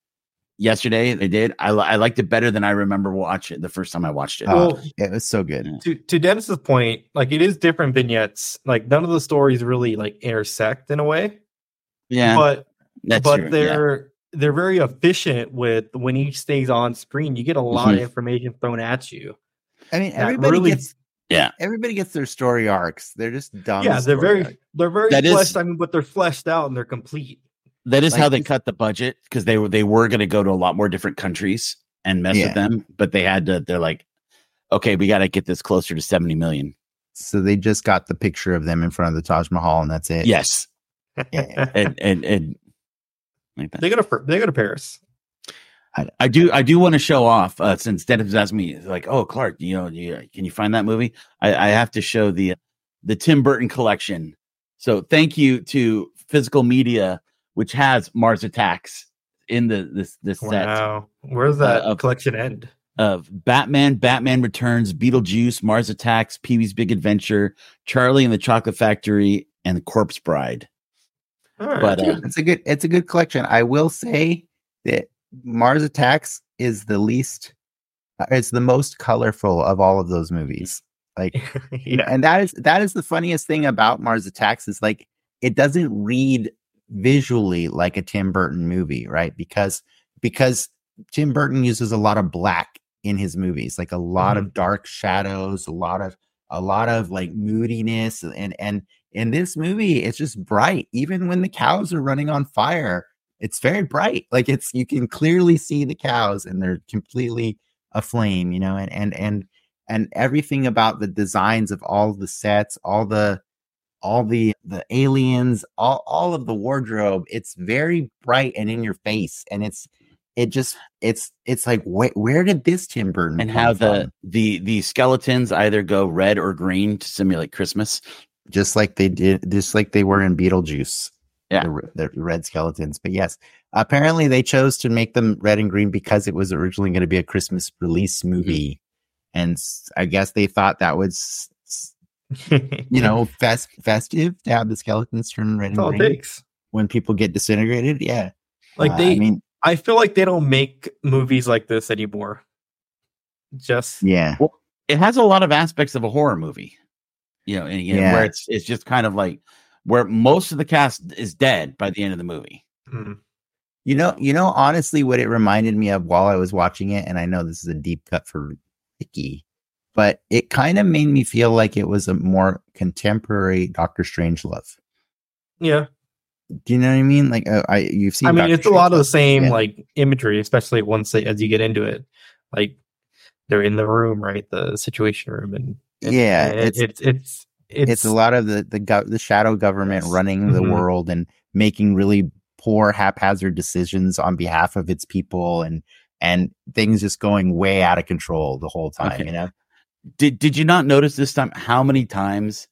yesterday. They did. I, I liked it better than I remember watching it the first time I watched it. Oh, Well, it was so good. To to Dennis's point, like it is different vignettes. Like none of the stories really like intersect in a way, yeah, but that's but true. They're they're very efficient with when each stays on screen. You get a lot Mhm. of information thrown at you. I mean, everybody really- gets Yeah. everybody gets their story arcs. They're just dumb. yeah, they're very arcs. they're very That is- fleshed. I mean, but they're fleshed out and they're complete. That is how they cut the budget because they were they were going to go to a lot more different countries and mess Yeah. with them, but they had to. They're like, okay, we got to get this closer to seventy million. So they just got the picture of them in front of the Taj Mahal, and that's it. Yes, Yeah. and and and like that. they go to they go to Paris. I, I do I do want to show off uh, since Dennis asked me like, oh Clark, you know, you, can you find that movie? I, I have to show the the Tim Burton collection. So thank you to Physical Media, which has Mars Attacks in the this this set Wow, where's that Uh, of- collection end? of Batman, Batman Returns, Beetlejuice, Mars Attacks, Pee Wee's Big Adventure, Charlie and the Chocolate Factory, and Corpse Bride. All right, but, uh, It's a good it's a good collection. I will say that Mars Attacks is the least uh, it's the most colorful of all of those movies. Like *laughs* yeah, and that is that is the funniest thing about Mars Attacks is like it doesn't read visually like a Tim Burton movie, right? Because because Tim Burton uses a lot of black in his movies, like a lot of mm-hmm. dark shadows, a lot of a lot of like moodiness and and in this movie it's just bright. Even when the cows are running on fire it's very bright. Like it's you can clearly see the cows and they're completely aflame you know and and and and everything about the designs of all the sets all the all the the aliens all all of the wardrobe it's very bright and in your face and it's it just it's it's like wh- where did this tim burton And how the from? the the skeletons either go red or green to simulate Christmas. just like they did just like they were in beetlejuice Yeah. the, the red skeletons but yes apparently they chose to make them red and green because it was originally going to be a christmas release Mm-hmm. movie and I guess they thought that was *laughs* you know fest festive to have the skeletons turn red that's and all green takes. when people get disintegrated yeah Like Uh, they, i mean I feel like they don't make movies like this anymore. Just yeah It has a lot of aspects of a horror movie. You know, and, you know, Yeah. where it's it's just kind of like where most of the cast is dead by the end of the movie. mm, You know, you know, honestly, what it reminded me of while I was watching it, and I know this is a deep cut for Ricky, but it kind of made me feel like it was a more contemporary Doctor Strangelove. Yeah. Do you know what I mean? Like, uh, I you've seen. I mean, Dr. it's a lot of the same yeah. like imagery, especially once they, as you get into it. Like they're in the room, right? The situation room, and, and- Yeah, and it's- it's it's it's, it's, a lot of the the gov- the shadow government running the Mhm. world and making really poor haphazard decisions on behalf of its people and and things just going way out of control the whole time Okay. you know Did Did you not notice this time how many times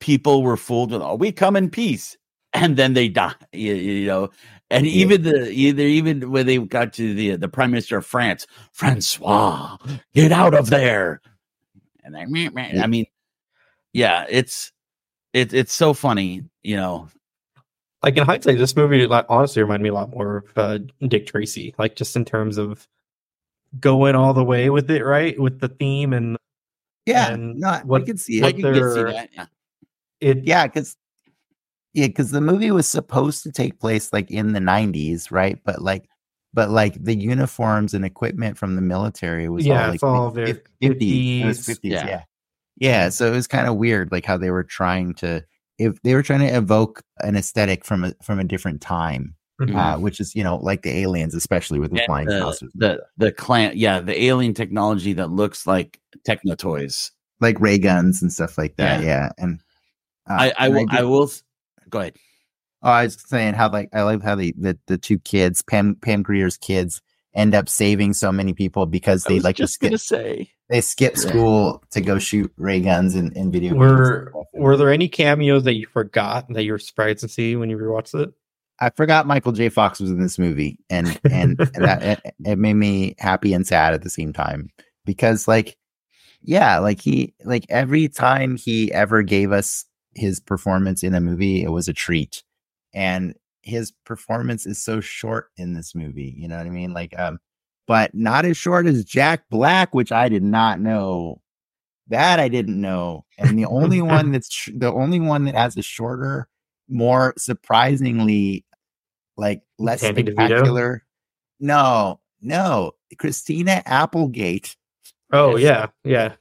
people were fooled with, "Oh, we come in peace," and then they die. You, you know, and Yeah. even the either even when they got to the the Prime Minister of France, Francois, get out of there. And I, meh, meh. I mean, yeah, it's it's it's so funny, you know. like in hindsight, this movie like, honestly reminded me a lot more of uh, Dick Tracy, like just in terms of going all the way with it, right? With the theme and yeah And no I- i what- could see I can see they're- that. Yeah. it. yeah because yeah because the movie was supposed to take place like in the 90s right but like but like the uniforms and equipment from the military was Yeah, all like it's all fif- their 50s, 50s, 50s yeah. yeah yeah so it was kind of weird like how they were trying to if they were trying to evoke an aesthetic from a from a different time Mhm. uh, which is you know like the aliens especially with the And flying the, saucers the the clan, yeah, the alien technology that looks like techno toys. like ray guns and stuff like that yeah, and uh, I I and will did- I will go ahead. Oh, I was saying how like I love how the, the the two kids, Pam Pam Grier's kids, end up saving so many people because I they was like to just skip gonna say they skip Yeah. school to go shoot ray guns in, in video. Were and stuff. were there any cameos that you forgot that you were surprised to see when you rewatched it? I forgot Michael J. Fox was in this movie, and and, *laughs* and that it, it made me happy and sad at the same time because like yeah, like he like every time he ever gave us his performance in a movie, it was a treat, and his performance is so short in this movie. You know what I mean? Like um, but not as short as Jack Black, which I did not know. That I didn't know, and the only *laughs* one that's the only one that has a shorter, more surprisingly, like less Danny DeVito? spectacular. No, no, Christina Applegate. Oh yeah, yeah.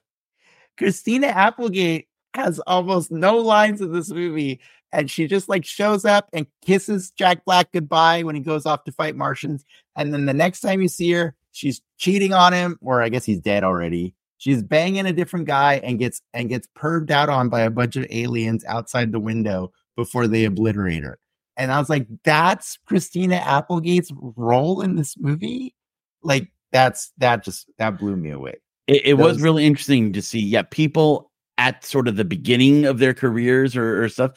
Christina Applegate has almost no lines in this movie, and she just like shows up and kisses Jack Black goodbye when he goes off to fight Martians. And then the next time you see her, she's cheating on him, or I guess he's dead already. She's banging a different guy and gets and gets perved out on by a bunch of aliens outside the window before they obliterate her. And I was like, that's Christina Applegate's role in this movie. Like that's that just that blew me away. it, it was Those- really interesting to see. Yeah, people at sort of the beginning of their careers or, or stuff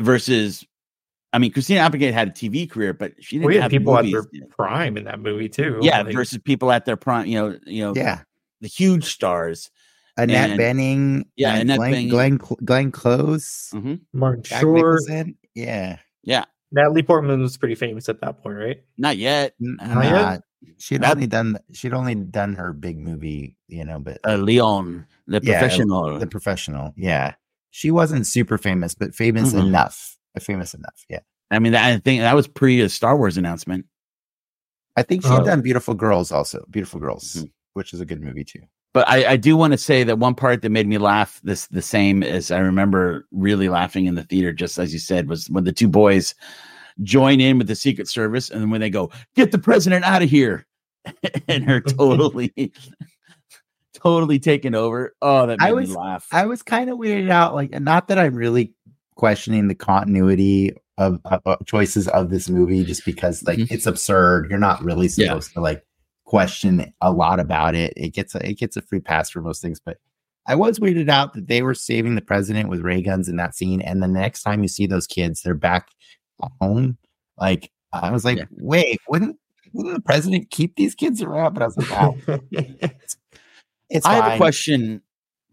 versus. I mean, Christina Applegate had a TV career, but she didn't We had have people at their prime in that movie too. yeah, Like, versus people at their prime. You know, you know, Yeah. the huge stars. Annette And- Bening, Yeah, Annette Glenn, Bening. Glenn, Glenn Close, Mhm. Martin Jack Short. Nicholson. Yeah, Natalie Portman was pretty famous at that point, right? Not yet. N- Uh, Not yet? she'd That- only done she'd only done her big movie, you know, but Uh, Leon, the Yeah, professional. the professional. Yeah, she wasn't super famous, but famous Mhm. enough. uh, Famous enough. Yeah, I mean, I think that was pre a Star Wars announcement. I think she had Oh. done Beautiful Girls also. Beautiful Girls, Mhm. which is a good movie too. But I, I do want to say that one part that made me laugh this the same as I remember really laughing in the theater, just as you said, was when the two boys join in with the Secret Service, and when they go, "Get the president out of here," *laughs* and are *laughs* totally, totally taken over. Oh, that made I me was- laugh. I was kind of weirded out. Like, not that I'm really questioning the continuity of choices of this movie, just because like Mhm. it's absurd. You're not really Yeah. supposed to like question a lot about it. It gets a, it gets a free pass for most things, but I was weirded out that they were saving the president with ray guns in that scene, and the next time you see those kids, they're back home. Like I was like, Yeah. wait, wouldn't wouldn't the president keep these kids around? But I was like, wow, *laughs* it's I have a question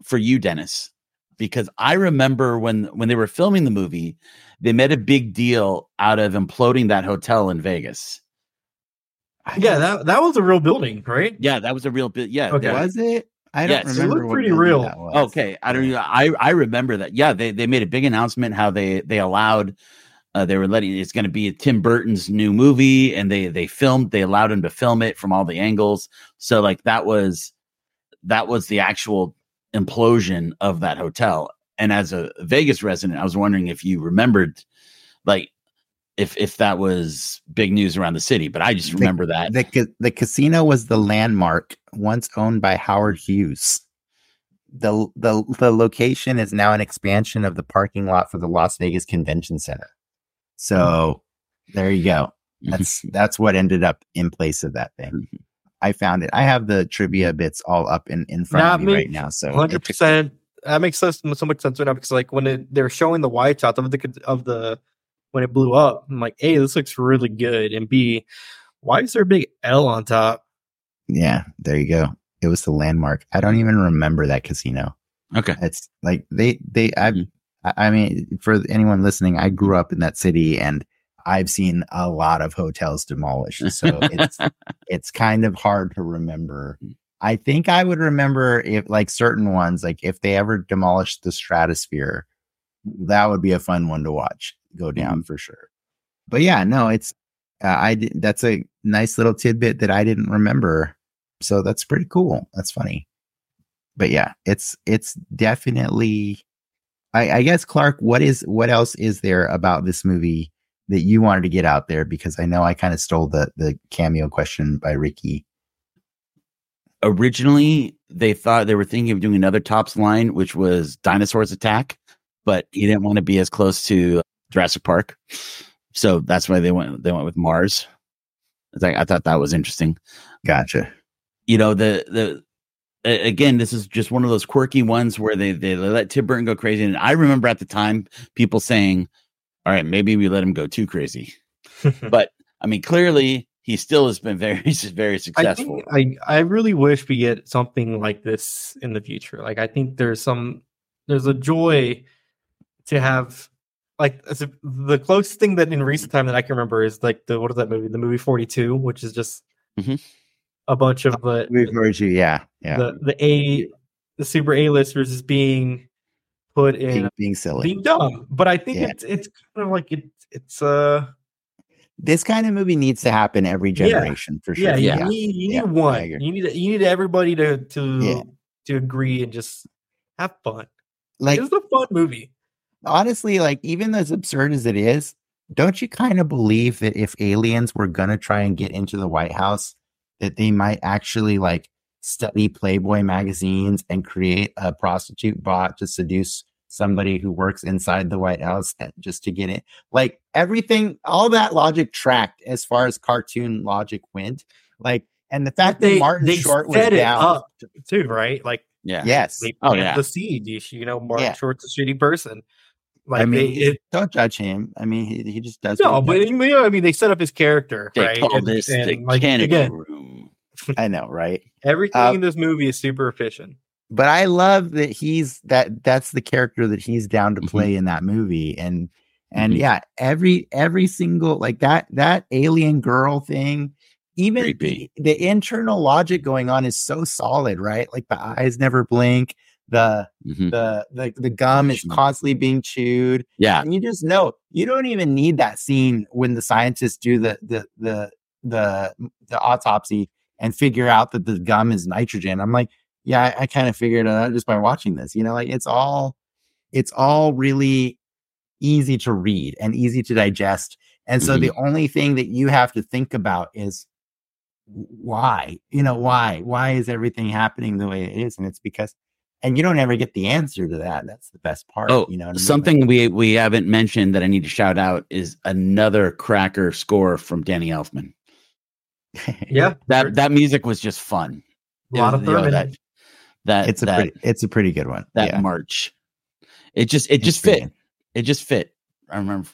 for you, Dennis, because I remember when when they were filming the movie, they made a big deal out of imploding that hotel in Vegas. Yeah, that that was a real building, right? Yeah, that was a real bit. Yeah, Okay. Was it? I don't Yes. It remember. looked what pretty real. that. Okay, I don't. know. I I remember that. Yeah, they they made a big announcement how they they allowed Uh, they were letting it's going to be Tim Burton's new movie, and they they filmed. They allowed him to film it from all the angles. So like that was that was the actual implosion of that hotel. And as a Vegas resident, I was wondering if you remembered, like, if if that was big news around the city. But I just remember the, that the the casino was the landmark once owned by Howard Hughes. The, the the location is now an expansion of the parking lot for the Las Vegas Convention Center. So there you go. That's *laughs* that's what ended up in place of that thing. I found it. I have the trivia bits all up in, in front Not of me me. right now. So hundred percent. That makes sense. So much sense right now because like when it, they're showing the wide shots of the of the when it blew up, I'm like, A, this looks really good, and B, why is there a big L on top? Yeah, there you go. It was the landmark. I don't even remember that casino. okay. It's like they they I Mhm. I I mean for anyone listening, I grew up in that city and I've seen a lot of hotels demolished. So it's *laughs* it's kind of hard to remember. I think I would remember if like certain ones, like if they ever demolished the stratosphere, that would be a fun one to watch go down for sure. But yeah, no, it's uh, I did, that's a nice little tidbit that I didn't remember. So that's pretty cool. That's funny. But yeah, it's it's definitely I, I guess Clark, what is what else is there about this movie that you wanted to get out there? Because I know I kind of stole the the cameo question by Ricky. Originally, they thought they were thinking of doing another Topps line, which was dinosaurs attack, but he didn't want to be as close to Jurassic Park, so that's why they went they went with Mars. I, I thought that was interesting. Gotcha. you know the the again this is just one of those quirky ones where they they let Tim Burton go crazy and I remember at the time people saying all right maybe we let him go too crazy *laughs* but I mean clearly he still has been very *laughs* very I successful think I I really wish we get something like this in the future. Like I think there's some there's a joy to have like as if- the closest thing that in recent time that I can remember is like the what is that movie? The movie 42, which is just Mhm. a bunch of the We've heard you. Yeah. Yeah. the the A the super A listers is being put in being, being silly. being dumb. But I think Yeah. it's it's kind of like it it's uh this kind of movie needs to happen every Yeah. generation for sure. yeah, you Yeah. need you need Yeah, one. agree. You need you need everybody to to Yeah. to agree and just have fun. Like it's a fun movie. Honestly, like even as absurd as it is, don't you kind of believe that if aliens were gonna try and get into the White House, that they might actually like study Playboy magazines and create a prostitute bot to seduce somebody who works inside the White House just to get it? Like everything, all that logic tracked as far as cartoon logic went. Like, and the fact that Martin Short was it down. up too, right? Like yeah Yes. they Oh, yeah. the seed. You, you know, Martin Yeah. Short's a shitty person. Like I mean, they, it, don't judge him. I mean, he, he just does. no, but he you know, I mean, they set up his character, they right? call And- this and, the like, again, room. *laughs* I know, right? everything Uh, in this movie is super efficient. but I love that he's that that's the character that he's down to Mhm. play in that movie and and Mhm. yeah every every single like that that alien girl thing even the, the internal logic going on is so solid right like the eyes never blink the Mhm. the the, the gum is constantly being chewed yeah and you just know you don't even need that scene when the scientists do the the the the the autopsy and figure out that the gum is nitrogen. I'm like, yeah, I, I kind of figured it out just by watching this. You know, like it's all it's all really easy to read and easy to digest. And so the only thing that you have to think about is why, you know, why? Why is everything happening the way it is? And it's because and you don't ever get the answer to that. That's the best part. Oh, you know, what I mean? Something we we haven't mentioned that I need to shout out is another cracker score from Danny Elfman. *laughs* Yeah, That that music was just fun. a lot It of you know, Thurman. that that it's a that, pretty it's a pretty good one. that yeah. march. It just it just fit. It just fit. I remember.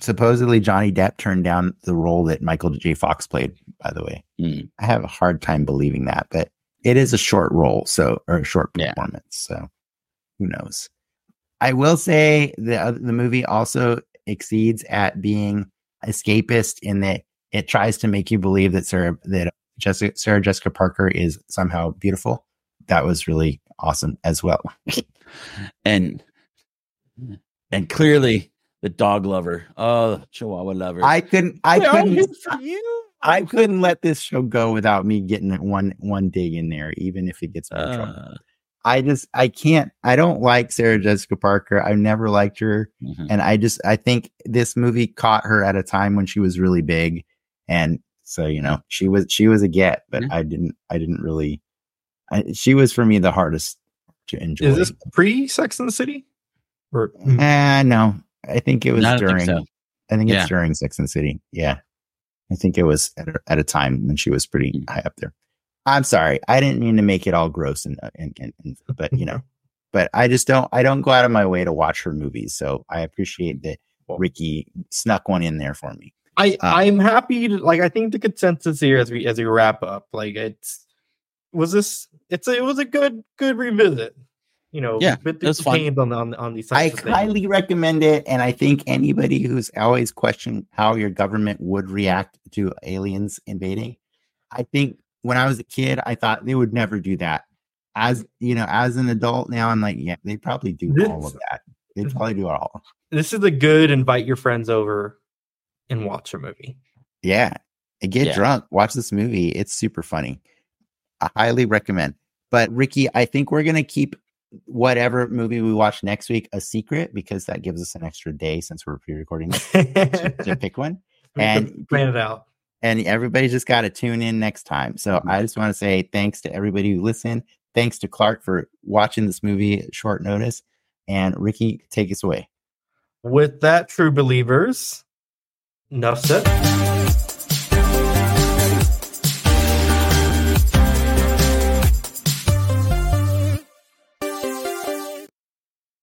Supposedly Johnny Depp turned down the role that Michael J. Fox played, by the way. Mm. I have a hard time believing that, but it is a short role, so or a short Yeah. performance. So who knows? I will say the the movie also exceeds at being escapist in that it tries to make you believe that Sarah that Jessica Sarah Jessica Parker is somehow beautiful. That was really awesome as well. *laughs* and and clearly the dog lover. Oh, Chihuahua lover. I couldn't. I They're couldn't. for you. I couldn't let this show go without me getting one one dig in there, even if it gets me in trouble. Uh, I just I can't. I don't like Sarah Jessica Parker. I've never liked her, mhm. and I just I think this movie caught her at a time when she was really big, and so you know she was she was a get, but Yeah. I didn't I didn't really. I, she was for me the hardest to enjoy. Is this pre Sex in the City? Or Uh, no, I think it was I during. think so. I think it's Yeah. during Sex and the City. Yeah. I think it was at a, at a time when she was pretty Mm. high up there. I'm sorry. I didn't mean to make it all gross and, uh, and, and, and *laughs* but you know, but I just don't, I don't go out of my way to watch her movies. So I appreciate that Ricky snuck one in there for me. I Uh, I'm happy to like I think the consensus here as we as we wrap up like it's was this it's a, it was a good good revisit you know Yeah, bit it was fun. on on on these I types of things. highly recommend it. And I think anybody who's always questioned how your government would react to aliens invading, I think when I was a kid, I thought they would never do that. As you know, as an adult now, I'm like, yeah, they probably do all of that. They probably do all. this is a good invite your friends over and watch a movie Yeah. And get Yeah. drunk, watch this movie. It's super funny. I highly recommend. But Ricky, I think we're gonna keep whatever movie we watch next week a secret because that gives us an extra day since we're pre-recording *laughs* to, to pick one. *laughs* And plan it out and everybody just got to tune in next time. So mm-hmm. I just want to say thanks to everybody who listened. Thanks to Clark for watching this movie at short notice. And Ricky, take us away. with that true believers enough said